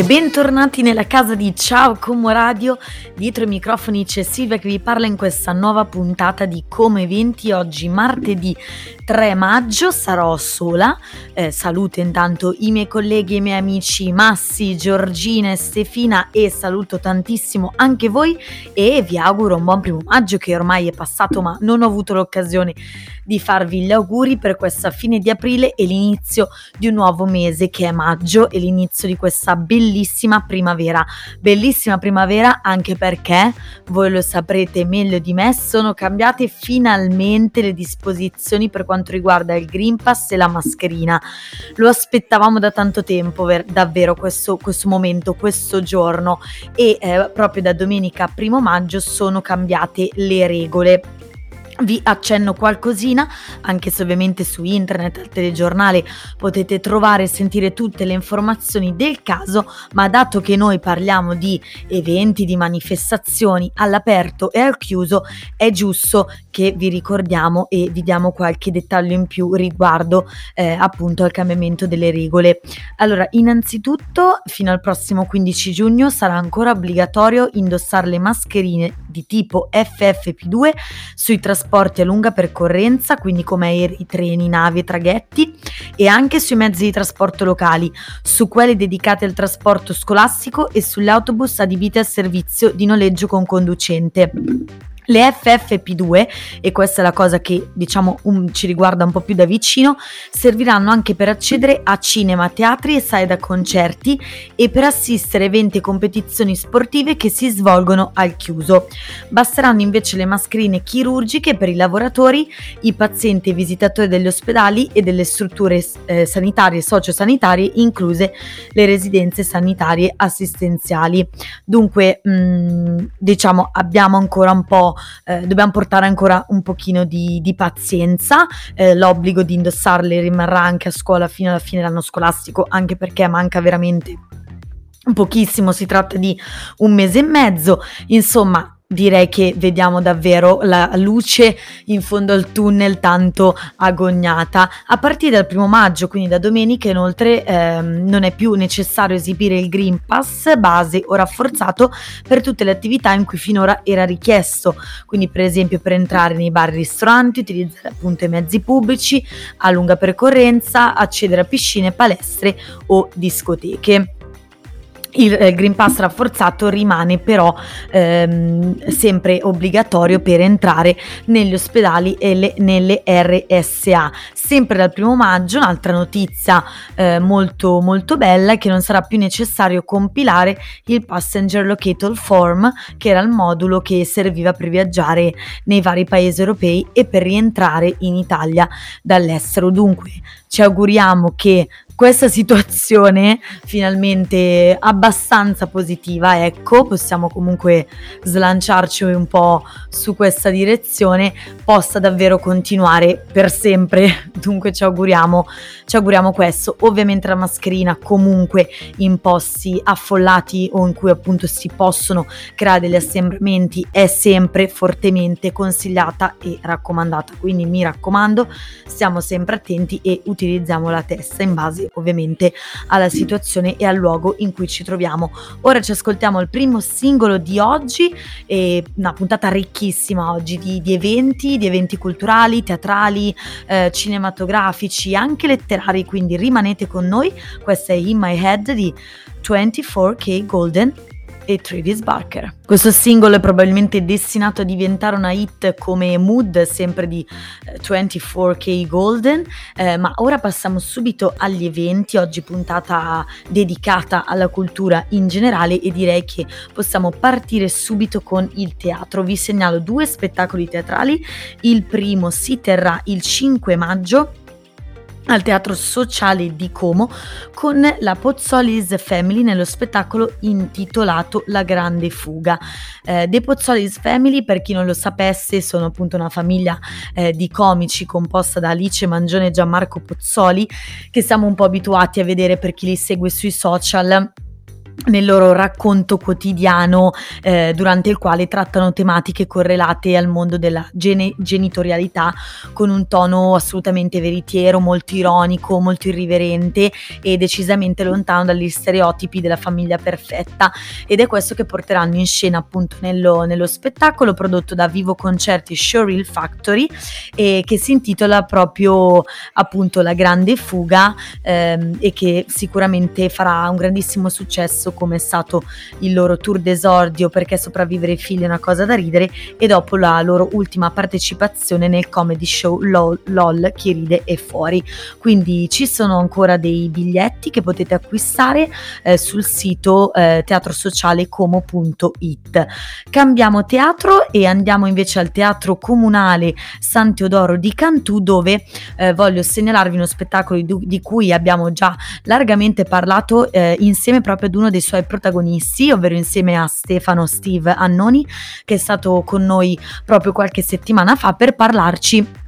E bentornati nella casa di Ciao Como Radio, dietro i microfoni c'è Silvia che vi parla in questa nuova puntata di Come Eventi, oggi martedì 3 maggio sarò sola, eh, saluto intanto i miei colleghi e i miei amici Massi, Giorgina e Stefina e saluto tantissimo anche voi e vi auguro un buon primo maggio che ormai è passato ma non ho avuto l'occasione di farvi gli auguri per questa fine di aprile e l'inizio di un nuovo mese che è maggio e l'inizio di questa bellissima primavera. Bellissima primavera anche perché, voi lo saprete meglio di me, sono cambiate finalmente le disposizioni per quanto riguarda il Green Pass e la mascherina. Lo aspettavamo da tanto tempo, ver- davvero questo, questo momento, questo giorno. E eh, proprio da domenica primo maggio sono cambiate le regole vi accenno qualcosina, anche se ovviamente su internet, al telegiornale potete trovare e sentire tutte le informazioni del caso, ma dato che noi parliamo di eventi, di manifestazioni all'aperto e al chiuso, è giusto che vi ricordiamo e vi diamo qualche dettaglio in più riguardo eh, appunto al cambiamento delle regole. Allora, innanzitutto, fino al prossimo 15 giugno sarà ancora obbligatorio indossare le mascherine di tipo FFP2 sui trasporti trasporti a lunga percorrenza, quindi come aerei, treni, navi e traghetti, e anche sui mezzi di trasporto locali, su quelli dedicati al trasporto scolastico e sugli autobus adibiti al servizio di noleggio con conducente. Le FFP2, e questa è la cosa che diciamo um, ci riguarda un po' più da vicino, serviranno anche per accedere a cinema, teatri e sale da concerti e per assistere eventi e competizioni sportive che si svolgono al chiuso. Basteranno invece le mascherine chirurgiche per i lavoratori, i pazienti e i visitatori degli ospedali e delle strutture eh, sanitarie e sociosanitarie, incluse le residenze sanitarie assistenziali. Dunque, mh, mm, diciamo, abbiamo ancora un po' eh, dobbiamo portare ancora un pochino di, di pazienza, eh, l'obbligo di indossarle rimarrà anche a scuola fino alla fine dell'anno scolastico, anche perché manca veramente pochissimo, si tratta di un mese e mezzo, insomma direi che vediamo davvero la luce in fondo al tunnel tanto agognata. A partire dal primo maggio, quindi da domenica, inoltre ehm, non è più necessario esibire il Green Pass base o rafforzato per tutte le attività in cui finora era richiesto, quindi per esempio per entrare nei bar e ristoranti, utilizzare appunto i mezzi pubblici a lunga percorrenza, accedere a piscine, palestre o discoteche. Il eh, Green Pass rafforzato rimane però ehm, sempre obbligatorio per entrare negli ospedali e le, nelle RSA. Sempre dal primo maggio, un'altra notizia eh, molto, molto bella è che non sarà più necessario compilare il Passenger Locator Form, che era il modulo che serviva per viaggiare nei vari paesi europei e per rientrare in Italia dall'estero. Dunque ci auguriamo che questa situazione finalmente abbastanza positiva, ecco, possiamo comunque slanciarci un po' su questa direzione, possa davvero continuare per sempre. Dunque ci auguriamo, ci auguriamo questo. Ovviamente la mascherina comunque in posti affollati o in cui appunto si possono creare degli assembramenti è sempre fortemente consigliata e raccomandata. Quindi mi raccomando, stiamo sempre attenti e utilizziamo la testa in base ovviamente alla situazione e al luogo in cui ci troviamo. Ora ci ascoltiamo il primo singolo di oggi, e una puntata ricchissima oggi di, di eventi, di eventi culturali, teatrali, eh, cinematografici, anche letterari, quindi rimanete con noi. Questa è In My Head di 24K Golden e Travis Barker. Questo singolo è probabilmente destinato a diventare una hit come Mood, sempre di 24K eh, Golden, eh, ma ora passiamo subito agli eventi, oggi puntata dedicata alla cultura in generale e direi che possiamo partire subito con il teatro. Vi segnalo due spettacoli teatrali, il primo si terrà il 5 maggio al Teatro Sociale di Como con la Pozzolis Family nello spettacolo intitolato La Grande Fuga. Eh, The Pozzolis Family, per chi non lo sapesse, sono appunto una famiglia eh, di comici composta da Alice Mangione e Gianmarco Pozzoli, che siamo un po' abituati a vedere per chi li segue sui social nel loro racconto quotidiano eh, durante il quale trattano tematiche correlate al mondo della gene- genitorialità con un tono assolutamente veritiero, molto ironico, molto irriverente e decisamente lontano dagli stereotipi della famiglia perfetta. Ed è questo che porteranno in scena appunto nello, nello spettacolo prodotto da Vivo Concerti Showreel Factory e che si intitola proprio appunto La grande fuga ehm, e che sicuramente farà un grandissimo successo visto come è stato il loro tour d'esordio perché sopravvivere ai figli è una cosa da ridere e dopo la loro ultima partecipazione nel comedy show LOL, LOL Chi ride e fuori. Quindi ci sono ancora dei biglietti che potete acquistare eh, sul sito eh, teatrosocialecomo.it. Cambiamo teatro e andiamo invece al Teatro Comunale San Teodoro di Cantù dove eh, voglio segnalarvi uno spettacolo di, di, cui abbiamo già largamente parlato eh, insieme proprio ad uno dei dei suoi protagonisti, ovvero insieme a Stefano Steve Annoni, che è stato con noi proprio qualche settimana fa per parlarci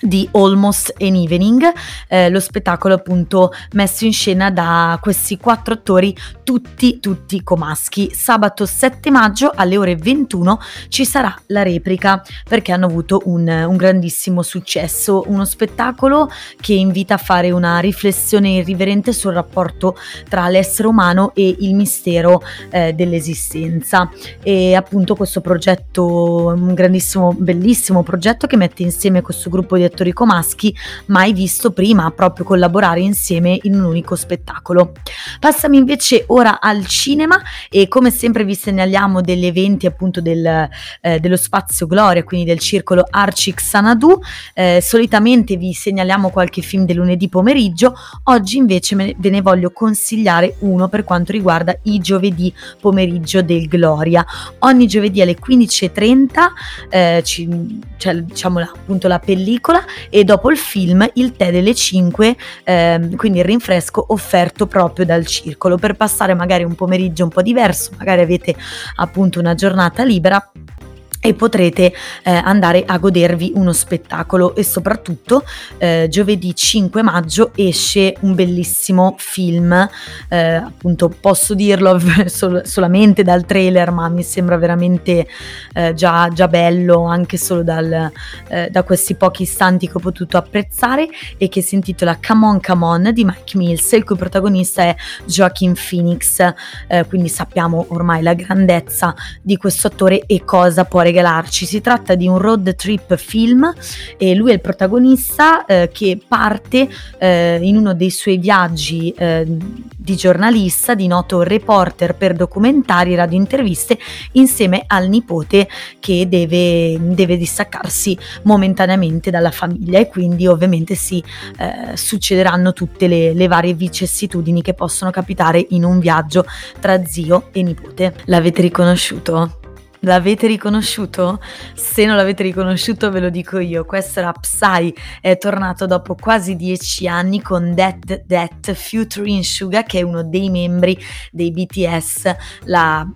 di Almost an Evening, eh, lo spettacolo appunto messo in scena da questi quattro attori tutti tutti comaschi. Sabato 7 maggio alle ore 21 ci sarà la replica perché hanno avuto un, un grandissimo successo, uno spettacolo che invita a fare una riflessione irriverente sul rapporto tra l'essere umano e il mistero eh, dell'esistenza e appunto questo progetto, un grandissimo, bellissimo progetto che mette insieme questo gruppo di attori comaschi mai visto prima, proprio collaborare insieme in un unico spettacolo. Passami invece ora al cinema e come sempre vi segnaliamo degli eventi appunto del, eh, dello Spazio Gloria, quindi del circolo Arcic Sanadu. Eh, solitamente vi segnaliamo qualche film del lunedì pomeriggio, oggi invece me, ve ne voglio consigliare uno per quanto riguarda i giovedì pomeriggio del Gloria. Ogni giovedì alle 15.30 eh, ci, c'è diciamo appunto la pellicola e dopo il film il tè delle 5, ehm, quindi il rinfresco offerto proprio dal circolo. Per passare magari un pomeriggio un po' diverso, magari avete appunto una giornata libera e potrete eh, andare a godervi uno spettacolo. E soprattutto eh, giovedì 5 maggio esce un bellissimo film eh, appunto posso dirlo sol- solamente dal trailer ma mi sembra veramente eh, già, già, bello anche solo dal, eh, da questi pochi istanti che ho potuto apprezzare e che si intitola Come On Come On di Mike Mills il cui protagonista è Joaquin Phoenix. Eh, quindi sappiamo ormai la grandezza di questo attore e cosa può regalarci. Si tratta di un road trip film e lui è il protagonista eh, che parte eh, in uno dei suoi viaggi eh, di giornalista, di noto reporter per documentari radiointerviste insieme al nipote che deve, deve distaccarsi momentaneamente dalla famiglia e quindi ovviamente si eh, succederanno tutte le, le varie vicissitudini che possono capitare in un viaggio tra zio e nipote. L'avete riconosciuto? L'avete riconosciuto? Se non l'avete riconosciuto ve lo dico io, questo era Psy, è tornato dopo quasi dieci anni con Dead Death Future Suga che è uno dei membri dei BTS, la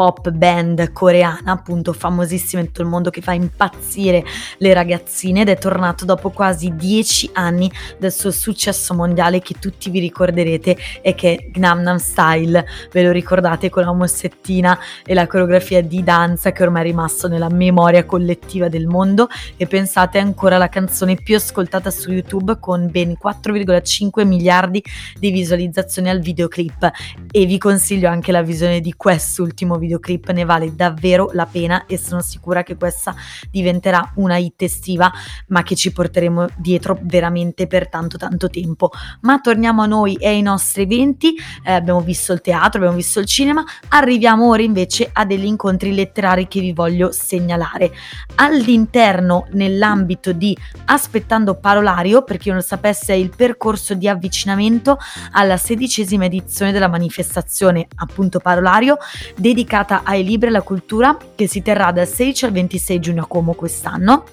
K-pop band coreana, appunto famosissima in tutto il mondo che fa impazzire le ragazzine ed è tornato dopo quasi dieci anni del suo successo mondiale che tutti vi ricorderete e che è Gnam Style, ve lo ricordate con la mossettina e la coreografia di danza che ormai è rimasto nella memoria collettiva del mondo. E pensate ancora alla canzone più ascoltata su YouTube con ben 4,5 miliardi di visualizzazioni al videoclip. E vi consiglio anche la visione di quest'ultimo videoclip ne vale davvero la pena e sono sicura che questa diventerà una hit estiva ma che ci porteremo dietro veramente per tanto tanto tempo. Ma torniamo a noi e ai nostri eventi, eh, abbiamo visto il teatro, abbiamo visto il cinema, arriviamo ora invece a degli incontri letterari che vi voglio segnalare. All'interno, nell'ambito di Aspettando Parolario, per chi non lo sapesse è il percorso di avvicinamento alla sedicesima edizione della manifestazione appunto Parolario dedicata ai libri e alla cultura che si terrà dal 16 al 26 giugno a Como quest'anno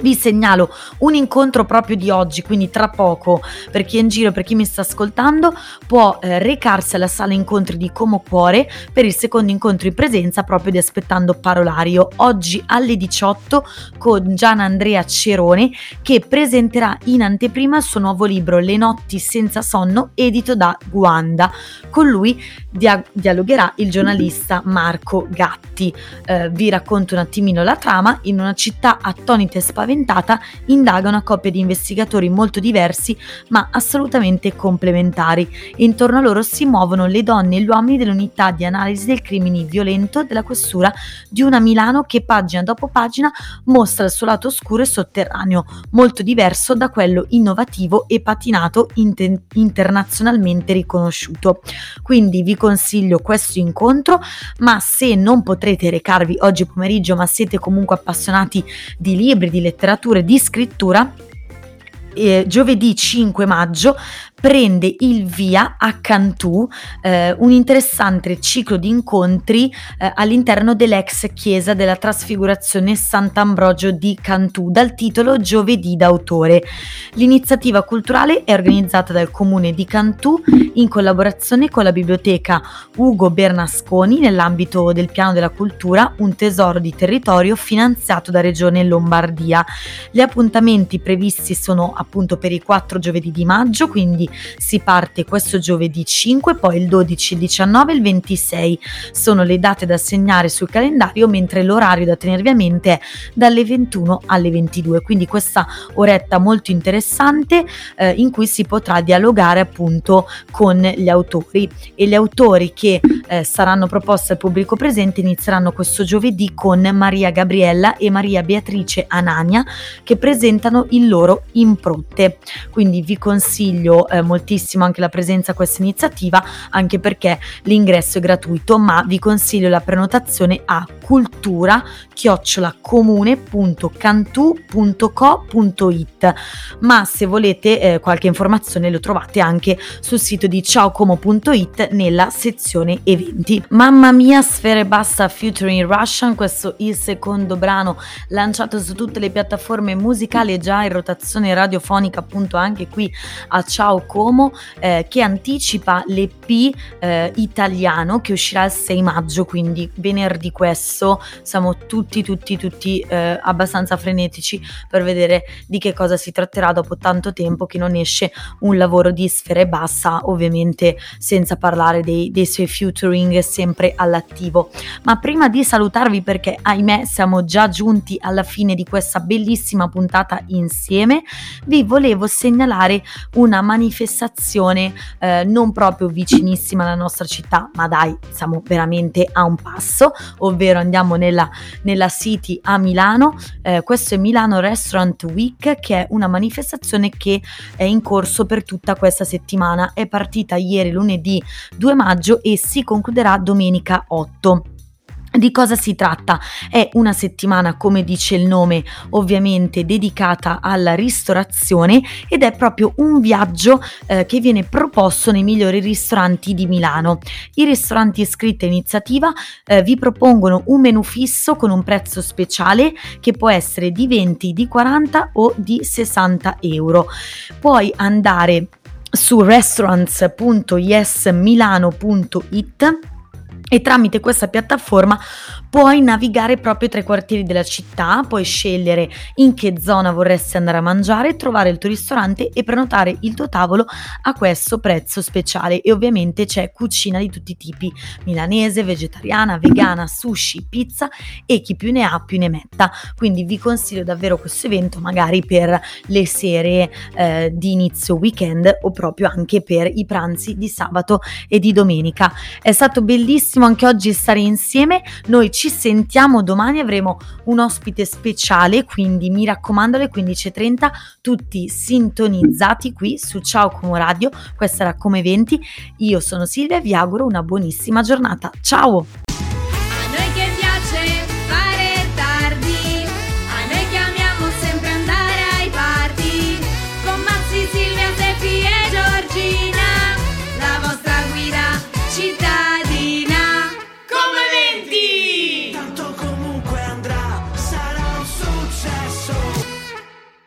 Vi segnalo un incontro proprio di oggi, quindi tra poco, per chi è in giro, per chi mi sta ascoltando, può eh, recarsi alla sala incontri di Como Cuore per il secondo incontro in presenza proprio di Aspettando Parolario, oggi alle 18 con Gianna Andrea Cerone che presenterà in anteprima il suo nuovo libro Le notti senza sonno, edito da Guanda. Con lui dia- dialogherà il giornalista Marco Gatti. Eh, vi racconto un attimino la trama, in una città attonita e spaventata spaventata indaga una coppia di investigatori molto diversi ma assolutamente complementari. Intorno a loro si muovono le donne e gli uomini dell'unità di analisi del crimine violento della questura di una Milano che pagina dopo pagina mostra il suo lato oscuro e sotterraneo, molto diverso da quello innovativo e patinato inter- internazionalmente riconosciuto. Quindi vi consiglio questo incontro, ma se non potrete recarvi oggi pomeriggio, ma siete comunque appassionati di libri, di letteratura, letteratura e di scrittura, eh, giovedì 5 maggio prende il via a Cantù, eh, un interessante ciclo di incontri eh, all'interno dell'ex chiesa della trasfigurazione Sant'Ambrogio di Cantù, dal titolo Giovedì d'autore. L'iniziativa culturale è organizzata dal comune di Cantù in collaborazione con la biblioteca Ugo Bernasconi nell'ambito del piano della cultura, un tesoro di territorio finanziato da Regione Lombardia. Gli appuntamenti previsti sono appunto per i 4 giovedì di maggio, quindi si parte questo giovedì 5, poi il 12, il 19 e il 26 sono le date da segnare sul calendario, mentre l'orario da tenervi a mente è dalle 21 alle 22. Quindi questa oretta molto interessante eh, in cui si potrà dialogare appunto con gli autori e gli autori che eh, saranno proposti al pubblico presente inizieranno questo giovedì con Maria Gabriella e Maria Beatrice Anania che presentano il loro impronte. Quindi vi consiglio eh, moltissimo anche la presenza a questa iniziativa, anche perché l'ingresso è gratuito, ma vi consiglio la prenotazione a cultura chiocciolacomune.cantù.co.it ma se volete eh, qualche informazione lo trovate anche sul sito di ciaocomo.it nella sezione eventi. Mamma mia, Sfere Bassa featuring Russian, questo il secondo brano lanciato su tutte le piattaforme musicali e già in rotazione radiofonica appunto anche qui a Ciao Como eh, che anticipa l'EP eh, italiano che uscirà il 6 maggio, quindi venerdì questo siamo tutti tutti tutti eh, abbastanza frenetici per vedere di che cosa si tratterà dopo tanto tempo che non esce un lavoro di sfere bassa, ovviamente senza parlare dei, dei suoi featuring sempre all'attivo. Ma prima di salutarvi perché ahimè siamo già giunti alla fine di questa bellissima puntata insieme, vi volevo segnalare una manifestazione eh, non proprio vicinissima alla nostra città, ma dai, siamo veramente a un passo, ovvero andiamo nella, nella City a Milano. Eh, questo è Milano Restaurant Week, che è una manifestazione che è in corso per tutta questa settimana. È partita ieri lunedì 2 maggio e si concluderà domenica 8. Di cosa si tratta? È una settimana, come dice il nome, ovviamente dedicata alla ristorazione ed è proprio un viaggio eh, che viene proposto nei migliori ristoranti di Milano. I ristoranti iscritti all'iniziativa eh, vi propongono un menù fisso con un prezzo speciale che può essere di 20, di 40 o di 60 euro. Puoi andare su restaurants.yesmilano.it e tramite questa piattaforma puoi navigare proprio tra i quartieri della città, puoi scegliere in che zona vorresti andare a mangiare, trovare il tuo ristorante e prenotare il tuo tavolo a questo prezzo speciale e ovviamente c'è cucina di tutti i tipi, milanese, vegetariana, vegana, sushi, pizza e chi più ne ha più ne metta. Quindi vi consiglio davvero questo evento magari per le sere eh, di inizio weekend o proprio anche per i pranzi di sabato e di domenica. È stato bellissimo anche oggi stare insieme, noi ci ci sentiamo domani, avremo un ospite speciale, quindi mi raccomando alle 15.30 tutti sintonizzati qui su Ciao Como Radio, questa era Come 20, io sono Silvia e vi auguro una buonissima giornata, ciao!